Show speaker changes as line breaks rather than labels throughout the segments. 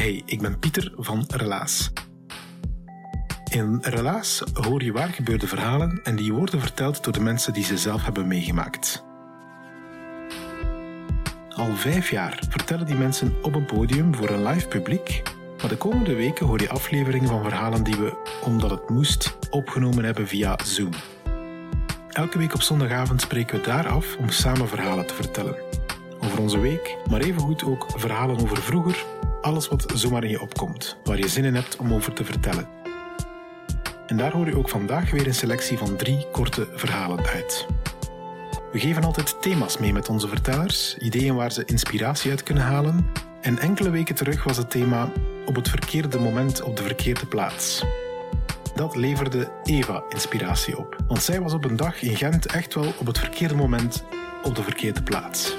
Hey, ik ben Pieter van Relaas. In Relaas hoor je waar gebeurde verhalen en die worden verteld door de mensen die ze zelf hebben meegemaakt. Al vijf jaar vertellen die mensen op een podium voor een live publiek, maar de komende weken hoor je afleveringen van verhalen die we, omdat het moest, opgenomen hebben via Zoom. Elke week op zondagavond spreken we daar af om samen verhalen te vertellen. Over onze week, maar evengoed ook verhalen over vroeger alles wat zomaar in je opkomt, waar je zin in hebt om over te vertellen. En daar hoor je ook vandaag weer een selectie van drie korte verhalen uit. We geven altijd thema's mee met onze vertellers, ideeën waar ze inspiratie uit kunnen halen. En enkele weken terug was het thema op het verkeerde moment op de verkeerde plaats. Dat leverde Eva inspiratie op, want zij was op een dag in Gent echt wel op het verkeerde moment op de verkeerde plaats.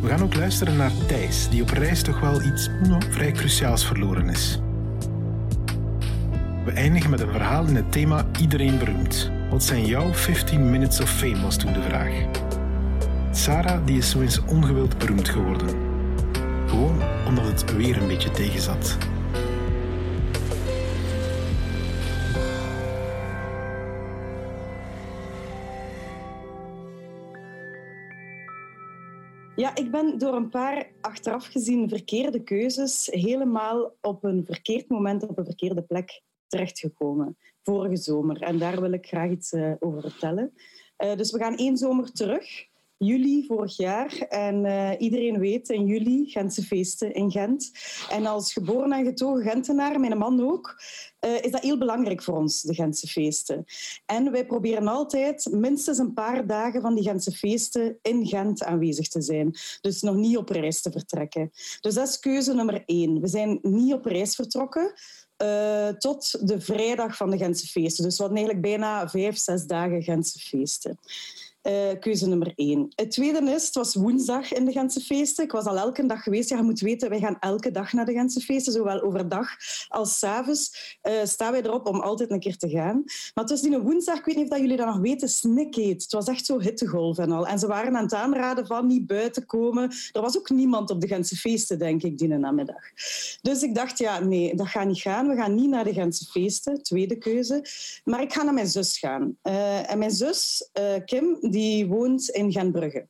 We gaan ook luisteren naar Thijs, die op reis toch wel iets nou, vrij cruciaals verloren is. We eindigen met een verhaal in het thema Iedereen beroemd. Wat zijn jouw 15 minutes of fame, was toen de vraag. Sarah die is zo eens ongewild beroemd geworden. Gewoon omdat het weer een beetje tegenzat.
Ja, ik ben door een paar achteraf gezien verkeerde keuzes helemaal op een verkeerd moment op een verkeerde plek terechtgekomen. Vorige zomer. En daar wil ik graag iets uh, over vertellen. Uh, dus we gaan één zomer terug juli vorig jaar. En uh, iedereen weet, in juli Gentse feesten in Gent. En als geboren en getogen Gentenaar, mijn man ook, uh, is dat heel belangrijk voor ons, de Gentse feesten. En wij proberen altijd minstens een paar dagen van die Gentse feesten in Gent aanwezig te zijn. Dus nog niet op reis te vertrekken. Dus dat is keuze nummer één. We zijn niet op reis vertrokken. Uh, tot de vrijdag van de Gentse feesten. Dus we hadden eigenlijk bijna vijf, zes dagen Gentse feesten. Uh, keuze nummer één. Het tweede is, het was woensdag in de Gentse feesten. Ik was al elke dag geweest. Ja, je moet weten, wij gaan elke dag naar de Gentse feesten, zowel overdag als s. Uh, staan wij erop om altijd een keer te gaan. Maar het was die woensdag, ik weet niet of jullie dat nog weten, snikheet. Het was echt zo hittegolf en al. En ze waren aan het aanraden van niet buiten komen. Er was ook niemand op de Gentse feesten, denk ik, die namiddag. Dus ik dacht, ja, nee, dat gaat niet gaan. We gaan niet naar de Gentse feesten, tweede keuze. Maar ik ga naar mijn zus gaan. Uh, en mijn zus, Kim, die woont in Gentbrugge.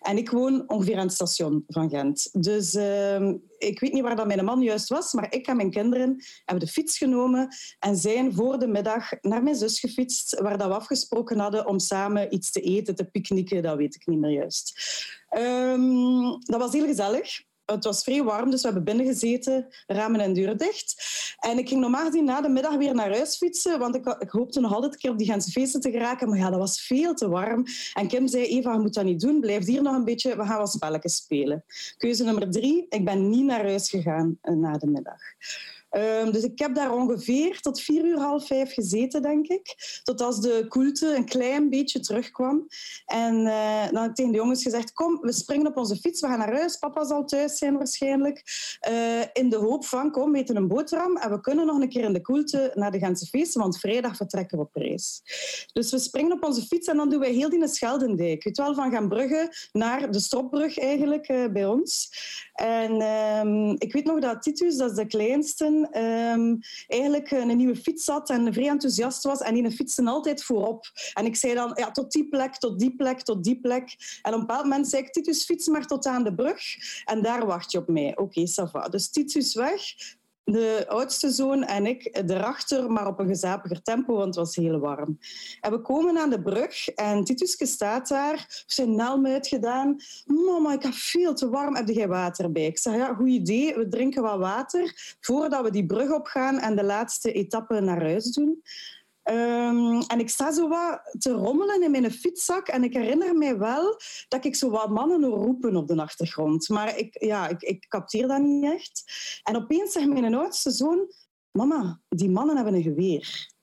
En ik woon ongeveer aan het station van Gent. Dus uh, ik weet niet waar dat mijn man juist was, maar ik en mijn kinderen hebben de fiets genomen en zijn voor de middag naar mijn zus gefietst, waar dat we afgesproken hadden om samen iets te eten, te picknicken, dat weet ik niet meer juist. Um, dat was heel gezellig het was vrij warm, dus we hebben binnen gezeten, ramen en deuren dicht. En ik ging normaal gezien na de middag weer naar huis fietsen, want ik, ik hoopte nog altijd een keer op die Gentse feesten te geraken. Maar ja, dat was veel te warm. En Kim zei, Eva, je moet dat niet doen. Blijf hier nog een beetje, we gaan wat spelletjes spelen. Keuze nummer drie, ik ben niet naar huis gegaan eh, na de middag. Um, dus ik heb daar ongeveer tot vier uur, half vijf gezeten, denk ik. Tot als de koelte een klein beetje terugkwam. En uh, dan heb ik tegen de jongens gezegd, kom, we springen op onze fiets, we gaan naar huis. Papa zal thuis zijn waarschijnlijk. Uh, in de hoop van, kom, we eten een boterham en we kunnen nog een keer in de koelte naar de Gentse feesten, want vrijdag vertrekken we op reis. Dus we springen op onze fiets en dan doen wij heel die Scheldendijk. Weet wel, van Gaan naar de Stropbrug eigenlijk uh, bij ons. En um, ik weet nog dat Titus, dat is de kleinste, um, eigenlijk een nieuwe fiets had en vrij enthousiast was. En die fietste altijd voorop. En ik zei dan, ja, tot die plek, tot die plek, tot die plek. En op een bepaald moment zei ik, Titus, fiets maar tot aan de brug. En daar wacht je op mij. Oké, okay, ça va. Dus Titus weg, de oudste zoon en ik erachter, maar op een gezapiger tempo, want het was heel warm. En we komen aan de brug en Tituske staat daar, zijn naam uitgedaan. Mama, ik heb veel te warm, heb jij water bij? Ik zeg, ja, goed idee, we drinken wat water voordat we die brug opgaan en de laatste etappe naar huis doen. Um, en ik sta zo wat te rommelen in mijn fietszak. En ik herinner mij wel dat ik zo wat mannen roepen op de achtergrond. Maar ik, ja, ik, ik capteer dat niet echt. En opeens zegt mijn oudste zoon... Mama, die mannen hebben een geweer.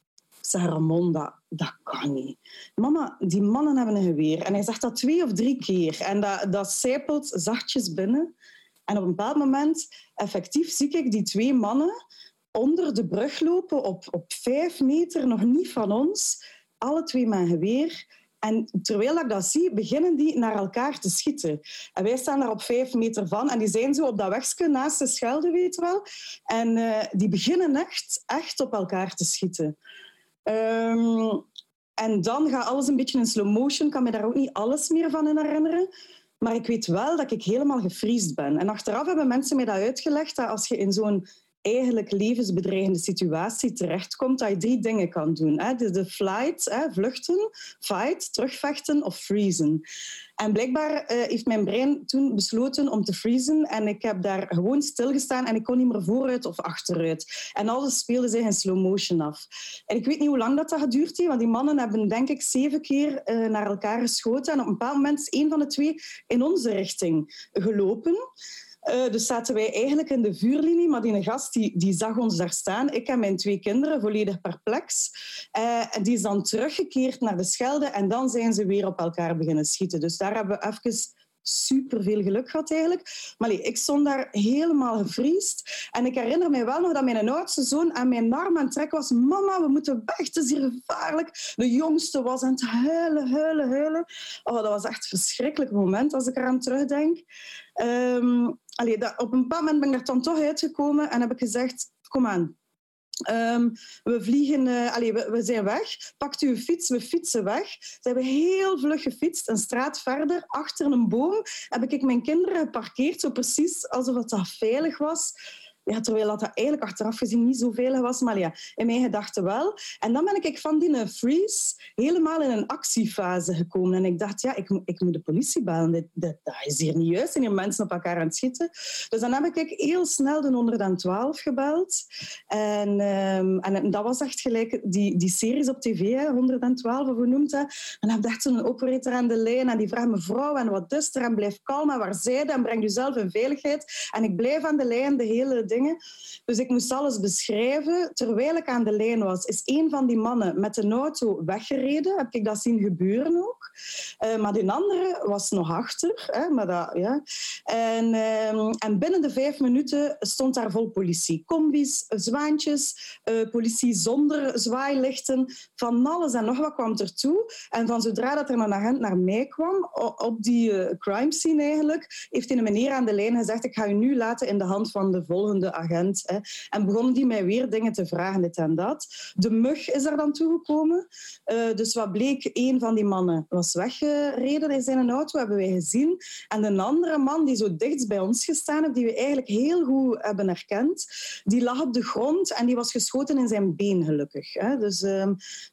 Zeg, Ramon, dat, dat kan niet. Mama, die mannen hebben een geweer. En hij zegt dat twee of drie keer. En dat, dat zijpelt zachtjes binnen. En op een bepaald moment, effectief, zie ik die twee mannen onder de brug lopen op, op vijf meter, nog niet van ons. Alle twee met een geweer. En terwijl ik dat zie, beginnen die naar elkaar te schieten. En wij staan daar op vijf meter van. En die zijn zo op dat wegje naast de Schelde, weet je wel. En uh, die beginnen echt, echt op elkaar te schieten. Um, en dan gaat alles een beetje in slow motion. Ik kan me daar ook niet alles meer van in herinneren. Maar ik weet wel dat ik helemaal gefriesd ben. En achteraf hebben mensen mij dat uitgelegd, dat als je in zo'n eigenlijk levensbedreigende situatie terechtkomt, dat je drie dingen kan doen. De, de flight, vluchten, fight, terugvechten of freezen. En blijkbaar uh, heeft mijn brein toen besloten om te freezen en ik heb daar gewoon stilgestaan en ik kon niet meer vooruit of achteruit. En alles speelde zich in slow motion af. En ik weet niet hoe lang dat, dat geduurd want die mannen hebben denk ik zeven keer uh, naar elkaar geschoten en op een bepaald moment is één van de twee in onze richting gelopen. Uh, dus zaten wij eigenlijk in de vuurlinie, maar die gast die, die zag ons daar staan. Ik en mijn twee kinderen, volledig perplex. Uh, die is dan teruggekeerd naar de Schelde en dan zijn ze weer op elkaar beginnen schieten. Dus daar hebben we even super veel geluk gehad eigenlijk. Maar ik stond daar helemaal gevriesd. En ik herinner me wel nog dat mijn oudste zoon aan mijn arm aan het trekken was. Mama, we moeten weg, het is hier gevaarlijk. De jongste was aan het huilen, huilen, huilen. Oh, dat was echt een verschrikkelijk moment als ik eraan terugdenk. Um, allee, dat, op een bepaald moment ben ik er dan toch uitgekomen en heb ik gezegd, kom aan, Um, we vliegen, uh, allez, we, we, zijn weg. Pakt uw fiets, we fietsen weg. Ze hebben heel vlug gefietst, een straat verder, achter een boom. Heb ik mijn kinderen geparkeerd, zo precies alsof het dat veilig was. Terwijl dat eigenlijk achteraf gezien niet zo veilig was, maar ja, in mijn gedachten wel. En dan ben ik van die freeze helemaal in een actiefase gekomen. En ik dacht, ja, ik, ik moet de politie bellen. Dat is hier niet juist. En hier mensen op elkaar aan het schieten. Dus dan heb ik heel snel de 112 gebeld. En, um, en dat was echt gelijk die, die series op tv, hè, 112 of hoe noemt dat? En dan echt zo'n operator aan de lijn en die vraagt mevrouw, en wat is er? En blijf kalm en waar zij En breng jezelf in veiligheid. En ik blijf aan de lijn de hele dingen. Dus ik moest alles beschrijven. Terwijl ik aan de lijn was, is een van die mannen met de auto weggereden. Heb ik dat zien gebeuren ook. Uh, maar die andere was nog achter. Hè, maar dat, ja. en, uh, en binnen de vijf minuten stond daar vol politie. Combis, zwaantjes, uh, politie zonder zwaailichten. Van alles en nog wat kwam ertoe. En van zodra dat er een agent naar mij kwam, op die crime scene eigenlijk, heeft een meneer aan de lijn gezegd ik ga u nu laten in de hand van de volgende agent. Hè. En begon die mij weer dingen te vragen, dit en dat. De mug is er dan toegekomen. Uh, dus wat bleek, een van die mannen was weggereden in zijn auto, hebben wij gezien. En een andere man die zo dicht bij ons gestaan heeft, die we eigenlijk heel goed hebben herkend, die lag op de grond en die was geschoten in zijn been, gelukkig. Hè. Dus uh,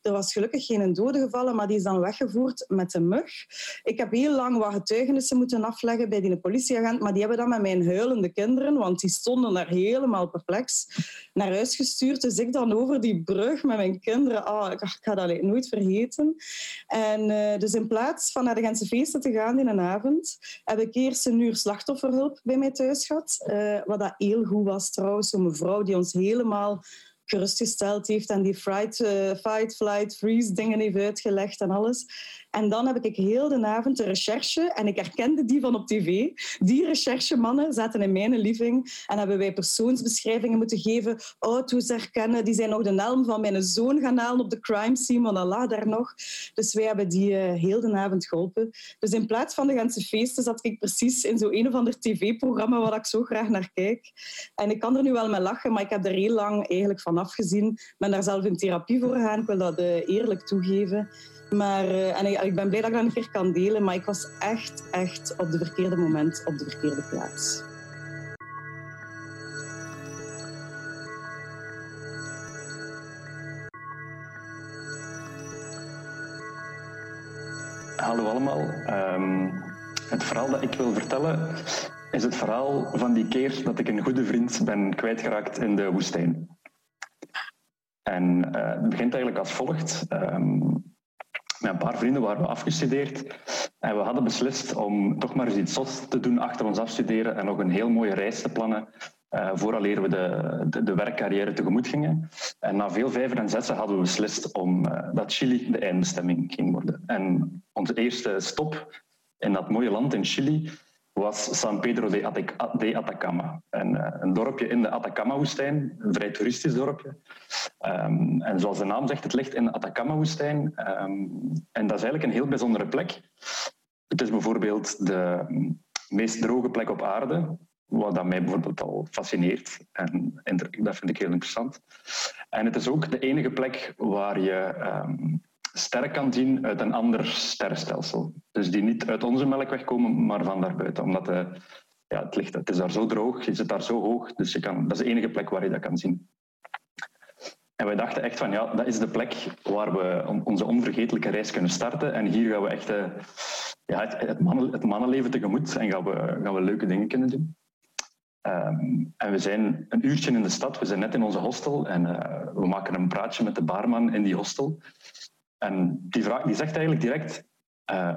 er was gelukkig geen dode gevallen, maar die is dan weggevoerd met de mug. Ik heb heel lang wat getuigenissen moeten afleggen bij die politieagent, maar die hebben dan met mijn huilende kinderen, want die stonden daar helemaal perplex, naar huis gestuurd. Dus ik dan over die brug met mijn kinderen. Oh, ik, ga dat nooit vergeten. En uh, dus in plaats van naar de Gentse feesten te gaan in een avond, heb ik eerst een uur slachtofferhulp bij mij thuis gehad. Uh, wat dat heel goed was trouwens. Zo'n mevrouw die ons helemaal gerustgesteld heeft en die fright, uh, fight, flight, freeze dingen heeft uitgelegd en alles. En dan heb ik heel de avond de recherche, en ik herkende die van op tv. Die recherchemannen zaten in mijn living en hebben wij persoonsbeschrijvingen moeten geven, auto's herkennen. Die zijn nog de naam van mijn zoon gaan halen op de crime scene, want dat lag daar nog. Dus wij hebben die uh, heel de avond geholpen. Dus in plaats van de ganse feesten zat ik precies in zo'n een of ander tv-programma waar ik zo graag naar kijk. En ik kan er nu wel mee lachen, maar ik heb er heel lang eigenlijk van afgezien. Ik ben daar zelf in therapie voor gegaan, ik wil dat uh, eerlijk toegeven. Maar, uh, en ik, ben blij dat ik dat een keer kan delen, maar ik was echt, echt op de verkeerde moment op de verkeerde plaats.
Hallo allemaal. Um, het verhaal dat ik wil vertellen is het verhaal van die keer dat ik een goede vriend ben kwijtgeraakt in de woestijn. En het begint eigenlijk als volgt. Ehm, met een paar vrienden waren we afgestudeerd. En we hadden beslist om toch maar eens iets zots te doen achter ons afstuderen en nog een heel mooie reis te plannen uh, vooraleer we de, de, de, werkcarrière tegemoet gingen. En na veel vijven en zessen hadden we beslist om, uh, dat Chili de eindbestemming ging worden. En onze eerste stop in dat mooie land in Chili was San Pedro de, Atacama. En, uh, een dorpje in de Atacama-woestijn, een vrij toeristisch dorpje. Um, en zoals de naam zegt, het ligt in de Atacama-woestijn. Um, en dat is eigenlijk een heel bijzondere plek. Het is bijvoorbeeld de meest droge plek op aarde wat mij bijvoorbeeld al fascineert. En, dat vind ik heel interessant. En het is ook de enige plek waar je um, sterren kan zien uit een ander sterrenstelsel. Dus die niet uit onze melkweg komen, maar van daarbuiten. Omdat de, ja, het, ligt, het is daar zo droog, je zit daar zo hoog, dus je kan, dat is de enige plek waar je dat kan zien. En wij dachten echt van, ja, dat is de plek waar we onze onvergetelijke reis kunnen starten. En hier gaan we echt uh, ja, het, het, het mannenleven tegemoet en gaan we, gaan we leuke dingen kunnen doen. Um, en we zijn een uurtje in de stad, we zijn net in onze hostel en uh, we maken een praatje met de baarman in die hostel. En die, vraag, die zegt eigenlijk direct, uh,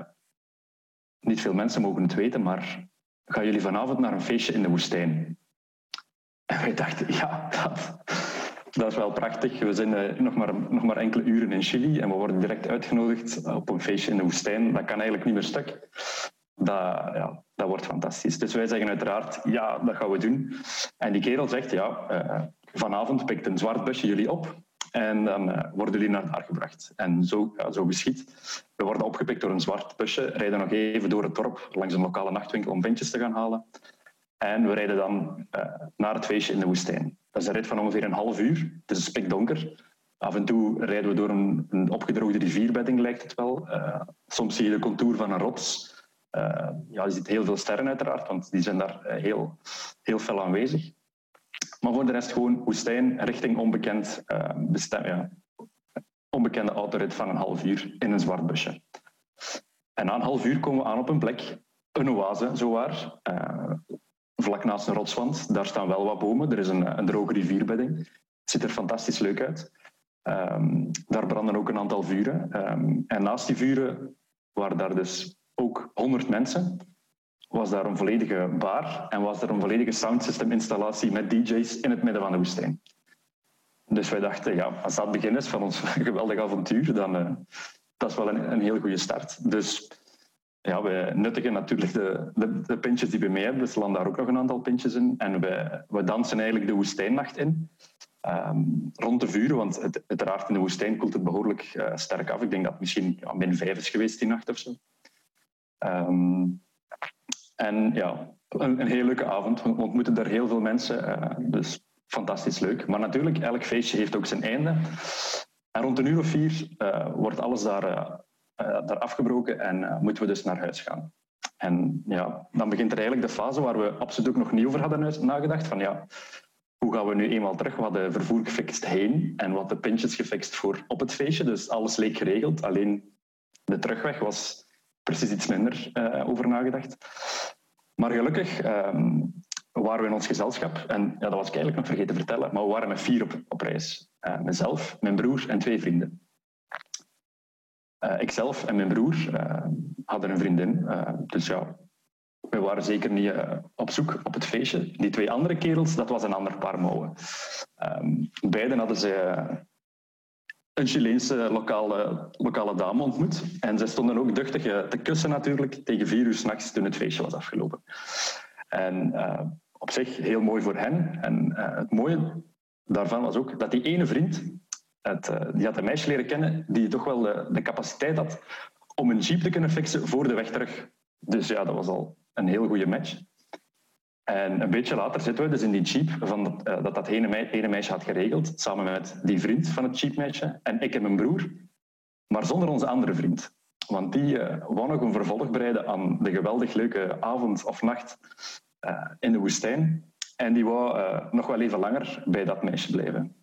niet veel mensen mogen het weten, maar gaan jullie vanavond naar een feestje in de woestijn? En wij dachten, ja, dat, is wel prachtig. We zijn uh, nog, maar, nog maar enkele uren in Chili en we worden direct uitgenodigd op een feestje in de woestijn. Dat kan eigenlijk niet meer stuk dat, ja, dat wordt fantastisch. Dus wij zeggen uiteraard, ja, dat gaan we doen. En die kerel zegt, ja, uh, vanavond pikt een zwart busje jullie op en dan uh, worden jullie naar daar gebracht. En zo, ja, zo geschiet. We worden opgepikt door een zwart busje, rijden nog even door het dorp langs een lokale nachtwinkel om ventjes te gaan halen. En we rijden dan uh, naar het feestje in de woestijn. Dat is een rit van ongeveer een half uur. Het is spikdonker. Af en toe rijden we door een, een opgedroogde rivierbedding, lijkt het wel. Uh, soms zie je de contour van een rots. Ja, je ziet heel veel sterren uiteraard, want die zijn daar eh, heel, heel fel aanwezig. Maar voor de rest gewoon woestijn richting onbekend bestem, ja, onbekende autorit van een half uur in een zwart busje. En na een half uur komen we aan op een plek, een oase, zowaar, uh, vlak naast een rotswand. Daar staan wel wat bomen, er is een, droge rivierbedding. Het ziet er fantastisch leuk uit. Um, daar branden ook een aantal vuren. Um, en naast die vuren waren daar dus ook 100 mensen. Was daar een volledige bar en was er een volledige soundsystem-installatie met DJ's in het midden van de woestijn. Dus wij dachten, ja, als dat het begin is van ons geweldig avontuur, dan uh, dat is wel een, een heel goede start. Dus ja, we nuttigen natuurlijk de, de, pintjes die we mee hebben. We slaan daar ook nog een aantal pintjes in. En we, we dansen eigenlijk de woestijnnacht in. Um, rond de vuren, want het, uiteraard in de woestijn koelt het behoorlijk uh, sterk af. Ik denk dat het misschien min vijf is geweest die nacht of zo. Um, en ja, een, een heel leuke avond. We ontmoeten daar heel veel mensen. Uh, dus fantastisch leuk. Maar natuurlijk, elk feestje heeft ook zijn einde. En rond een uur of vier uh, wordt alles daar, uh, daar afgebroken en moeten we dus naar huis gaan. En ja, dan begint er eigenlijk de fase waar we absoluut ook nog niet over hadden nagedacht. Van ja, hoe gaan we nu eenmaal terug? We hadden vervoer gefixt heen en wat de pintjes gefixt voor op het feestje. Dus alles leek geregeld. Alleen de terugweg was precies iets minder uh, over nagedacht. Maar gelukkig um, waren we in ons gezelschap, en ja, dat was ik eigenlijk nog vergeten te vertellen, maar we waren met vier op, op reis. Uh, mezelf, mijn broer en twee vrienden. Uh, ikzelf en mijn broer hadden een vriendin, dus ja, we waren zeker niet op zoek op het feestje. Die twee andere kerels, dat was een ander paar mouwen. Um, beiden hadden ze een Chileense lokale, lokale dame ontmoet. En zij stonden ook duchtig eh, te kussen natuurlijk tegen vier uur s'nachts toen het feestje was afgelopen. En uh, op zich heel mooi voor hen. En uh, het mooie daarvan was ook dat die ene vriend, het, die had een meisje leren kennen die toch wel de capaciteit had om een jeep te kunnen fixen voor de weg terug. Dus ja, dat was al een heel goede match. En een beetje later zitten we dus in die jeep van dat, uh, dat, dat ene, meisje had geregeld, samen met die vriend van het jeepmeisje en ik en mijn broer, maar zonder onze andere vriend. Want die uh, wou nog een vervolg bereiden aan de geweldig leuke avond of nacht uh, in de woestijn. En die wou nog wel even langer bij dat meisje blijven.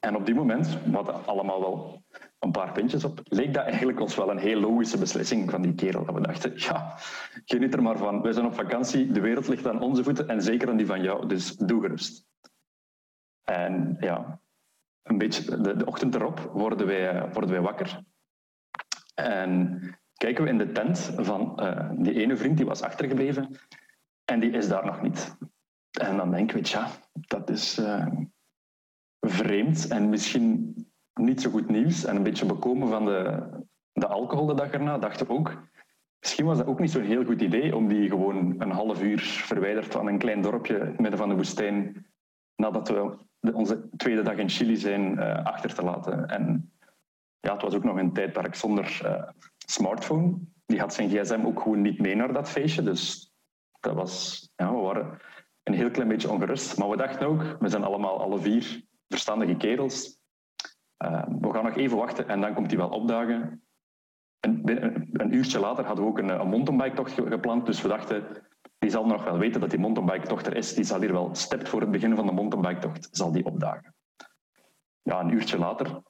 En op die moment, we hadden allemaal wel een paar pintjes op, leek dat eigenlijk ons wel een heel logische beslissing van die kerel. Dat we dachten, ja, geniet er maar van. Wij zijn op vakantie, de wereld ligt aan onze voeten en zeker aan die van jou, dus doe gerust. En ja, een beetje de, ochtend erop worden wij, worden wij wakker. En kijken we in de tent van uh, die ene vriend die was achtergebleven en die is daar nog niet. En dan denken we, tja, dat is uh, vreemd en misschien niet zo goed nieuws en een beetje bekomen van de, de alcohol de dag erna, dachten ook, misschien was dat ook niet zo'n heel goed idee om die gewoon een half uur verwijderd van een klein dorpje in het midden van de woestijn, nadat we onze tweede dag in Chili zijn, uh, achter te laten. En ja, het was ook nog een tijdperk zonder uh, smartphone. Die had zijn gsm ook gewoon niet mee naar dat feestje, dus dat was, ja, we waren een heel klein beetje ongerust. Maar we dachten ook, we zijn allemaal alle vier verstandige kerels. Uh, we gaan nog even wachten en dan komt hij wel opdagen. En een uurtje later hadden we ook een, een mountainbike-tocht gepland, dus we dachten, die zal nog wel weten dat die mountainbike-tocht er is. Die zal hier wel, stept voor het begin van de mountainbike-tocht, zal die opdagen. Ja, een uurtje later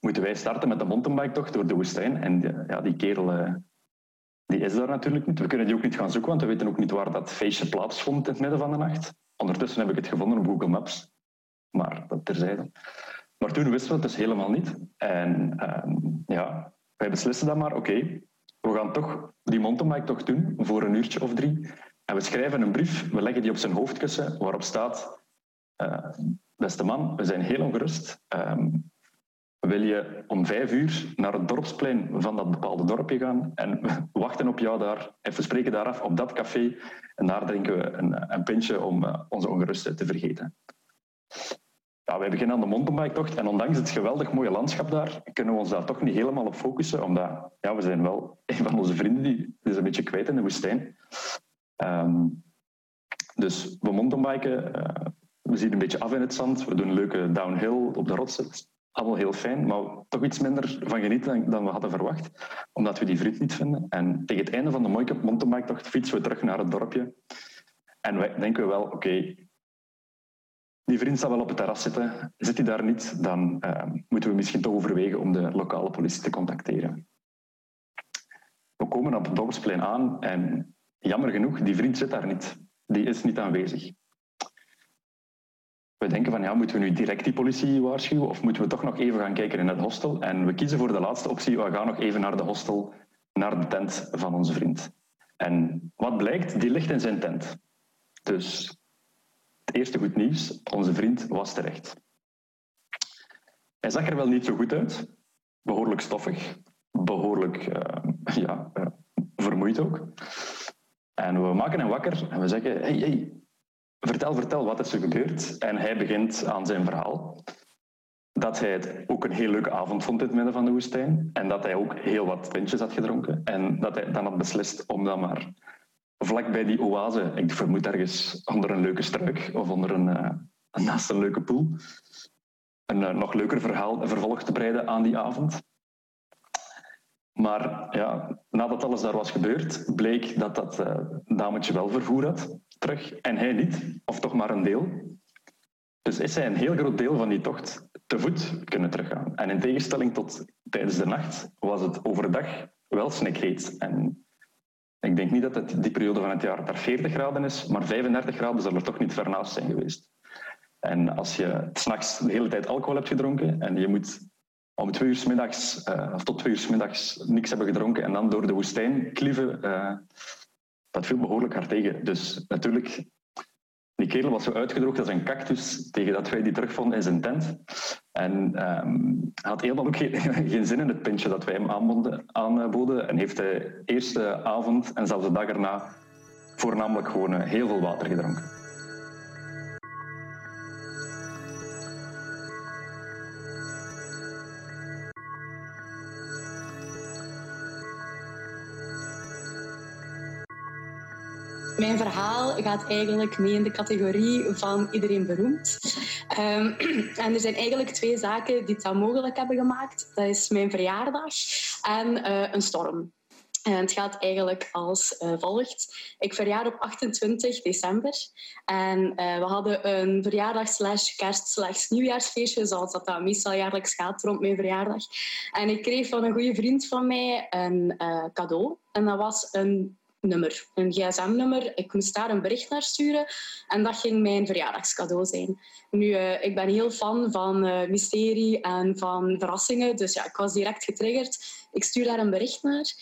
moeten wij starten met de mountainbike-tocht door de woestijn. En die, ja, die kerel uh, die is daar natuurlijk niet. We kunnen die ook niet gaan zoeken, want we weten ook niet waar dat feestje plaatsvond in het midden van de nacht. Ondertussen heb ik het gevonden op Google Maps. Maar dat terzijde. Maar toen wisten we het dus helemaal niet. En uh, ja, wij beslissen dan maar, oké, we gaan toch die mountainbike-tocht doen voor een uurtje of drie. En we schrijven een brief, we leggen die op zijn hoofdkussen, waarop staat... Uh, beste man, we zijn heel ongerust. Um, wil je om vijf uur naar het dorpsplein van dat bepaalde dorpje gaan en we wachten op jou daar en we spreken daar af op dat café en daar drinken we een, een pintje om uh, onze ongerustheid te vergeten. Ja, wij beginnen aan de mountainbike-tocht en ondanks het geweldig mooie landschap daar, kunnen we ons daar toch niet helemaal op focussen, omdat ja, we zijn wel een van onze vrienden die is een beetje kwijt in de woestijn. Um, dus we mountainbiken, uh, we zien een beetje af in het zand, we doen leuke downhill op de rotsen allemaal heel fijn, maar toch iets minder van genieten dan we hadden verwacht, omdat we die vriend niet vinden. En tegen het einde van de mooie mountainbike-tocht fietsen we terug naar het dorpje. En wij denken wel, oké, die vriend zal wel op het terras zitten. Zit hij daar niet, dan uh, moeten we misschien toch overwegen om de lokale politie te contacteren. We komen op het dorpsplein aan en jammer genoeg, die vriend zit daar niet. Die is niet aanwezig we denken van ja, moeten we nu direct die politie waarschuwen of moeten we toch nog even gaan kijken in het hostel? En we kiezen voor de laatste optie, we gaan nog even naar de hostel, naar de tent van onze vriend. En wat blijkt, die ligt in zijn tent. Dus eerste goed nieuws, onze vriend was terecht. Hij zag er wel niet zo goed uit, behoorlijk stoffig, behoorlijk uh, ja, uh, vermoeid ook. En we maken hem wakker en we zeggen, hey, hey, vertel, vertel, wat is er gebeurd? En hij begint aan zijn verhaal. Dat hij het ook een heel leuke avond vond in het midden van de woestijn. En dat hij ook heel wat pintjes had gedronken. En dat hij dan had beslist om dan maar vlak bij die oase, ik vermoed ergens onder een leuke struik of onder een, uh, naast een leuke poel, een uh, nog leuker verhaal, een vervolg te breiden aan die avond. Maar ja, nadat alles daar was gebeurd, bleek dat dat uh, dametje wel vervoer had terug en hij niet, of toch maar een deel. Dus is hij een heel groot deel van die tocht te voet kunnen teruggaan. En in tegenstelling tot tijdens de nacht was het overdag wel snikheet. En ik denk niet dat het die periode van het jaar daar 40 graden is, maar 35 graden zal er toch niet ver naast zijn geweest. En als je s'nachts de hele tijd alcohol hebt gedronken en je moet om twee uur middags, uh, of tot twee uur middags niks hebben gedronken en dan door de woestijn klieven, uh, dat viel behoorlijk hard tegen. Dus natuurlijk, die kerel was zo uitgedroogd als een cactus tegen dat wij die terugvonden in zijn tent. En um, hij had helemaal ook geen, geen, zin in het pintje dat wij hem aanboden, aanboden. En heeft de eerste avond en zelfs de dag erna voornamelijk gewoon eh, heel veel water gedronken.
Mijn verhaal gaat eigenlijk mee in de categorie van iedereen beroemd. Um, en er zijn eigenlijk twee zaken die het mogelijk hebben gemaakt. Dat is mijn verjaardag en uh, een storm. En het gaat eigenlijk als uh, volgt. Ik verjaar op 28 december. En uh, we hadden een verjaardag slash kerst slash nieuwjaarsfeestje, zoals dat, dat meestal jaarlijks gaat rond mijn verjaardag. En ik kreeg van een goede vriend van mij een cadeau. En dat was een nummer, een gsm-nummer. Ik moest daar een bericht naar sturen en dat ging mijn verjaardagscadeau zijn. Nu, uh, ik ben heel fan van uh, mysterie en van verrassingen, dus ja, ik was direct getriggerd. Ik stuur daar een bericht naar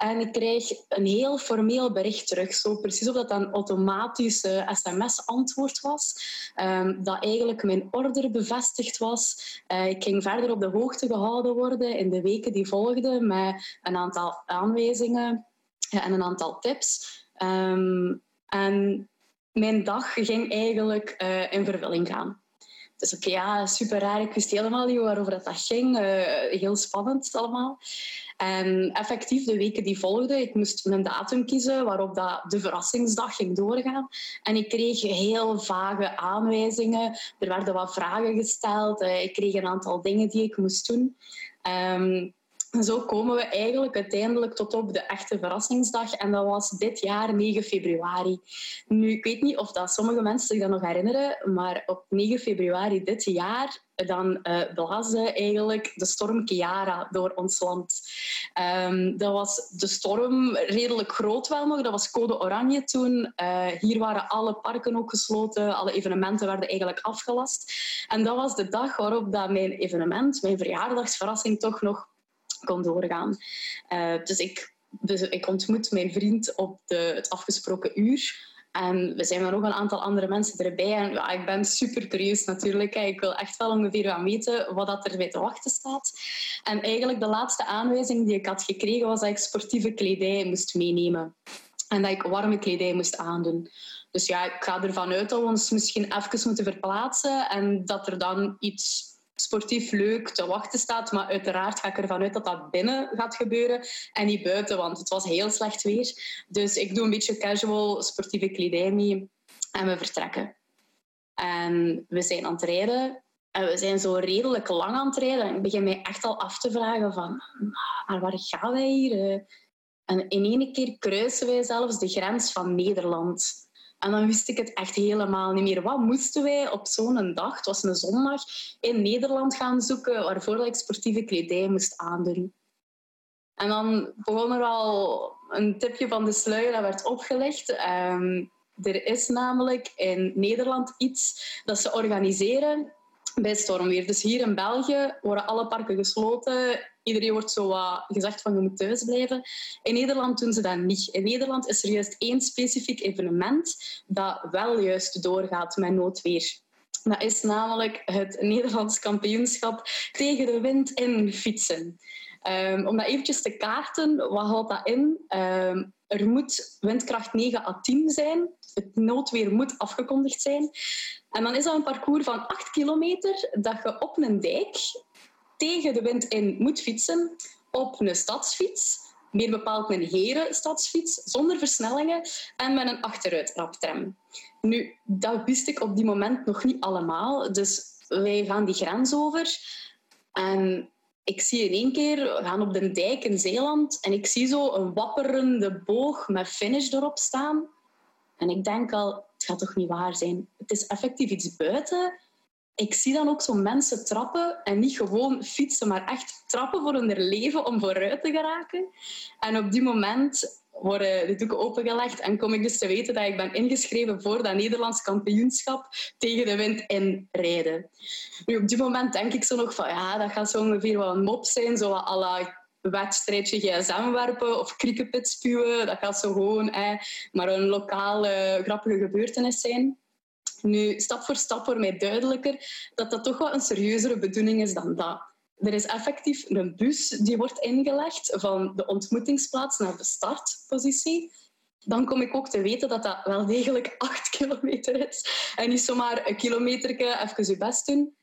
en ik krijg een heel formeel bericht terug. Zo precies of dat een automatische sms-antwoord was. Um, dat eigenlijk mijn order bevestigd was. Uh, ik ging verder op de hoogte gehouden worden in de weken die volgden met een aantal aanwijzingen en een aantal tips. Um, en mijn dag ging eigenlijk uh, in vervulling gaan. Dus oké, ja, super raar. Ik wist helemaal niet waarover dat, ging. Uh, heel spannend allemaal. En effectief, de weken die volgden, ik moest een datum kiezen waarop dat de verrassingsdag ging doorgaan. En ik kreeg heel vage aanwijzingen. Er werden wat vragen gesteld. Uh, ik kreeg een aantal dingen die ik moest doen. Um, zo komen we eigenlijk uiteindelijk tot op de echte verrassingsdag. En dat was dit jaar 9 februari. Nu, ik weet niet of dat sommige mensen zich dat nog herinneren, maar op 9 februari dit jaar dan uh, blaasde eigenlijk de storm Kiara door ons land. Um, dat was de storm redelijk groot wel nog. Dat was code oranje toen. Uh, hier waren alle parken ook gesloten. Alle evenementen werden eigenlijk afgelast. En dat was de dag waarop dat mijn evenement, mijn verjaardagsverrassing, toch nog kon doorgaan. Uh, dus ik, dus ik ontmoet mijn vriend op de, het afgesproken uur. En we zijn met nog een aantal andere mensen erbij. En ja, ik ben super curieus natuurlijk. Ik wil echt wel ongeveer gaan weten wat dat er bij te wachten staat. En eigenlijk de laatste aanwijzing die ik had gekregen was dat ik sportieve kledij moest meenemen. En dat ik warme kledij moest aandoen. Dus ja, ik ga ervan uit dat we ons misschien even moeten verplaatsen en dat er dan iets sportief leuk te wachten staat. Maar uiteraard ga ik ervan uit dat dat binnen gaat gebeuren en niet buiten, want het was heel slecht weer. Dus ik doe een beetje casual sportieve kledij mee en we vertrekken. En we zijn aan het rijden en we zijn zo redelijk lang aan het rijden. En ik begin mij echt al af te vragen van, maar waar gaan wij hier? En in één keer kruisen wij zelfs de grens van Nederland. En dan wist ik het echt helemaal niet meer. Wat moesten wij op zo'n dag, het was een zondag, in Nederland gaan zoeken waarvoor ik sportieve kledij moest aandoen? En dan begon er al een tipje van de sluier dat werd opgelegd. Um, er is namelijk in Nederland iets dat ze organiseren bij stormweer. Dus hier in België worden alle parken gesloten. Iedereen wordt zo wat gezegd van je moet thuis blijven. In Nederland doen ze dat niet. In Nederland is er juist één specifiek evenement dat wel juist doorgaat met noodweer. Dat is namelijk het Nederlands kampioenschap tegen de wind in fietsen. Um, om dat eventjes te kaarten, wat houdt dat in? Um, er moet windkracht 9 à 10 zijn. Het noodweer moet afgekondigd zijn. En dan is dat een parcours van 8 kilometer dat je op een dijk tegen de wind in moet fietsen op een stadsfiets. Meer bepaald een herenstadsfiets, zonder versnellingen en met een achteruitraptram. Nu, dat wist ik op die moment nog niet allemaal. Dus wij gaan die grens over. En ik zie in één keer, we gaan op de dijk in Zeeland, en ik zie zo een wapperende boog met finish erop staan. En ik denk al, het gaat toch niet waar zijn? Het is effectief iets buiten. Ik zie dan ook zo mensen trappen en niet gewoon fietsen, maar echt trappen voor hun leven om vooruit te geraken. En op die moment worden de doeken opengelegd en kom ik dus te weten dat ik ben ingeschreven voor dat Nederlands kampioenschap tegen de wind in rijden. Nu, op die moment denk ik zo nog van ja, dat gaat zo ongeveer wel een mop zijn, zo à la wedstrijdje gsm werpen of kriekepit spuwen. Dat gaat zo gewoon maar een lokale grappige gebeurtenis zijn. Nu, stap voor stap wordt mij duidelijker dat dat toch wel een serieuzere bedoeling is dan dat. Er is effectief een bus die wordt ingelegd van de ontmoetingsplaats naar de startpositie. Dan kom ik ook te weten dat dat wel degelijk acht kilometer is. En niet zomaar een kilometer even je best doen.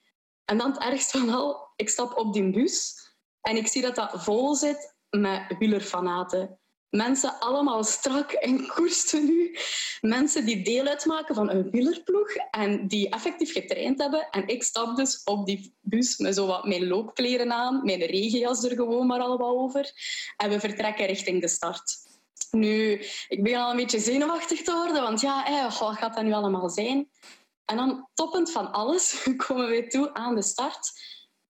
En dan het ergste van al, ik stap op die bus en ik zie dat dat vol zit met wielerfanaten. Mensen allemaal strak in koerstenu. Mensen die deel uitmaken van een wielerploeg en die effectief getraind hebben. En ik stap dus op die bus met zo wat mijn loopkleren aan, mijn regenjas er gewoon maar al over. En we vertrekken richting de start. Nu, ik begin al een beetje zenuwachtig te worden, want ja, wat gaat dat nu allemaal zijn? En dan, toppend van alles, komen we toe aan de start.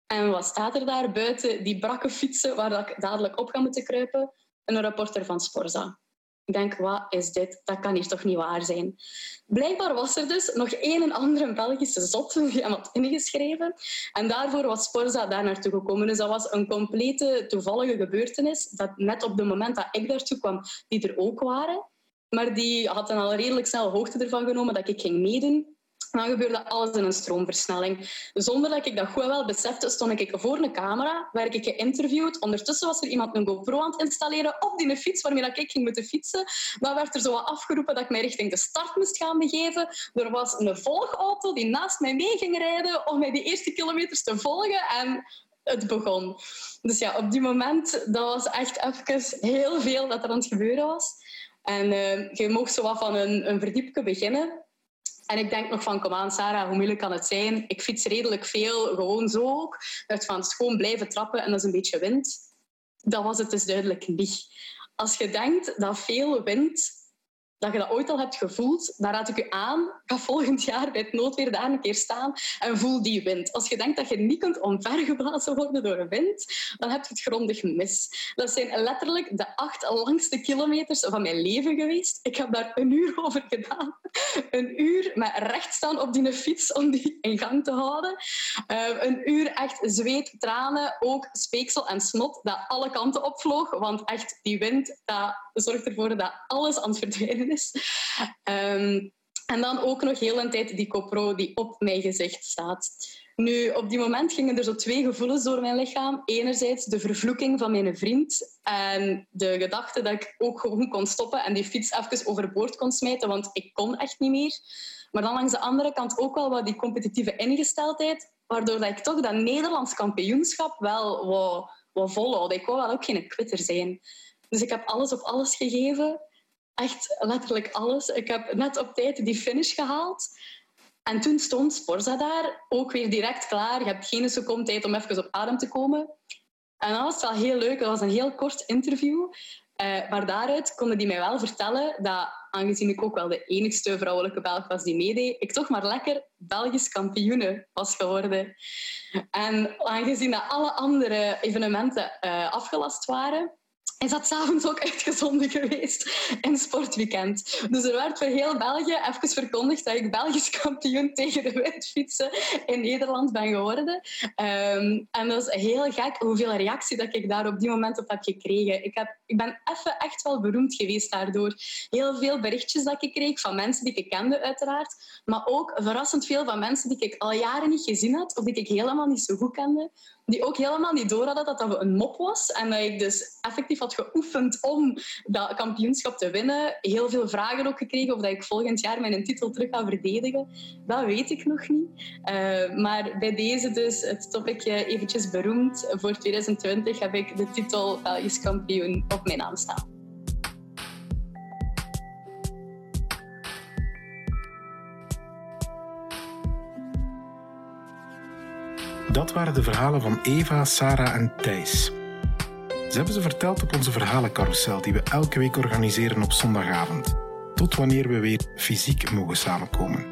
En wat staat er daar buiten die brakke fietsen waar ik dadelijk op ga moeten kruipen? Een rapporter van Sporza. Ik denk, wat is dit? Dat kan hier toch niet waar zijn? Blijkbaar was er dus nog één en andere Belgische zot die hem had ingeschreven. En daarvoor was Sporza daar naartoe gekomen. Dus dat was een complete toevallige gebeurtenis. Dat net op het moment dat ik daartoe kwam, die er ook waren. Maar die had dan al redelijk snel hoogte ervan genomen dat ik ging meedoen. Dan gebeurde alles in een stroomversnelling. Zonder dat ik dat goed wel besefte, stond ik voor een camera, werd ik geïnterviewd. Ondertussen was er iemand een GoPro aan het installeren op die fiets waarmee ik ging moeten fietsen. Dan werd er zo afgeroepen dat ik mij richting de start moest gaan begeven. Er was een volgauto die naast mij mee ging rijden om mij die eerste kilometers te volgen. En het begon. Dus ja, op die moment, dat was echt even heel veel dat er aan het gebeuren was. En uh, je mocht zo wat van een, een beginnen. En ik denk nog van, kom aan Sarah, hoe moeilijk kan het zijn? Ik fiets redelijk veel, gewoon zo ook. Dat van, gewoon blijven trappen en dat is een beetje wind. Dat was het dus duidelijk niet. Als je denkt dat veel wind dat je dat ooit al hebt gevoeld, dan raad ik je aan, ga volgend jaar bij het noodweer daar een keer staan en voel die wind. Als je denkt dat je niet kunt omvergeblazen worden door een wind, dan heb je het grondig mis. Dat zijn letterlijk de acht langste kilometers van mijn leven geweest. Ik heb daar een uur over gedaan. Een uur met recht staan op die fiets om die in gang te houden. Uh, een uur echt zweet, tranen, ook speeksel en snot dat alle kanten opvloog. Want echt, die wind dat zorgt ervoor dat alles aan het verdwijnen is Ehm, en dan ook nog heel een tijd die CoPro die op mijn gezicht staat. Nu, op die moment gingen er zo twee gevoelens door mijn lichaam. Enerzijds de vervloeking van mijn vriend en de gedachte dat ik ook gewoon kon stoppen en die fiets even overboord kon smijten, want ik kon echt niet meer. Maar dan langs de andere kant ook wel wat die competitieve ingesteldheid, waardoor dat ik toch dat Nederlands kampioenschap wel wou, wou volhouden. Ik wou wel ook geen quitter zijn. Dus ik heb alles op alles gegeven echt letterlijk alles. Ik heb net op tijd die finish gehaald. En toen stond Sporza daar, ook weer direct klaar. Je hebt geen seconde tijd om even op adem te komen. En dat was wel heel leuk. Dat was een heel kort interview. Uh, maar daaruit konden die mij wel vertellen dat, aangezien ik ook wel de enigste vrouwelijke Belg was die meedeed, ik toch maar lekker Belgisch kampioene was geworden. En aangezien dat alle andere evenementen uh, afgelast waren, is dat s'avonds ook uitgezonden geweest in Sportweekend. Dus er werd voor heel België even verkondigd dat ik Belgisch kampioen tegen de windfietsen in Nederland ben geworden. Um, en dat is heel gek hoeveel reactie dat ik daar op die moment op heb gekregen. Ik, heb, ik ben even echt wel beroemd geweest daardoor. Heel veel berichtjes dat ik kreeg van mensen die ik kende uiteraard, maar ook verrassend veel van mensen die ik al jaren niet gezien had of die ik helemaal niet zo goed kende die ook helemaal niet door hadden dat dat een mop was. En dat ik dus effectief had geoefend om dat kampioenschap te winnen. Heel veel vragen ook gekregen of dat ik volgend jaar mijn titel terug ga verdedigen. Dat weet ik nog niet. Uh, maar bij deze dus het topicje eventjes beroemd. Voor 2020 heb ik de titel Belgisch kampioen op mijn naam staan.
Dat waren de verhalen van Eva, Sarah en Thijs. Ze hebben ze verteld op onze verhalencarousel die we elke week organiseren op zondagavond, tot wanneer we weer fysiek mogen samenkomen.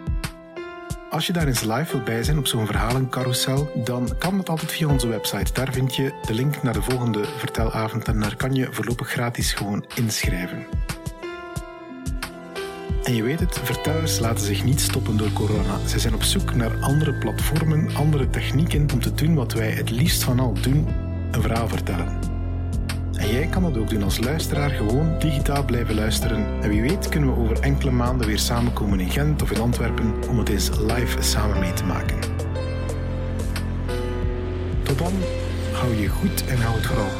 Als je daar eens live wilt bij zijn op zo'n verhalencarousel, dan kan dat altijd via onze website. Daar vind je de link naar de volgende vertelavond en daar kan je voorlopig gratis gewoon inschrijven. En je weet het, vertellers laten zich niet stoppen door corona. Ze zijn op zoek naar andere platformen, andere technieken om te doen wat wij het liefst van al doen: een verhaal vertellen. En jij kan dat ook doen als luisteraar, gewoon digitaal blijven luisteren. En wie weet kunnen we over enkele maanden weer samenkomen in Gent of in Antwerpen om het eens live samen mee te maken. Tot dan, hou je goed en hou het vooral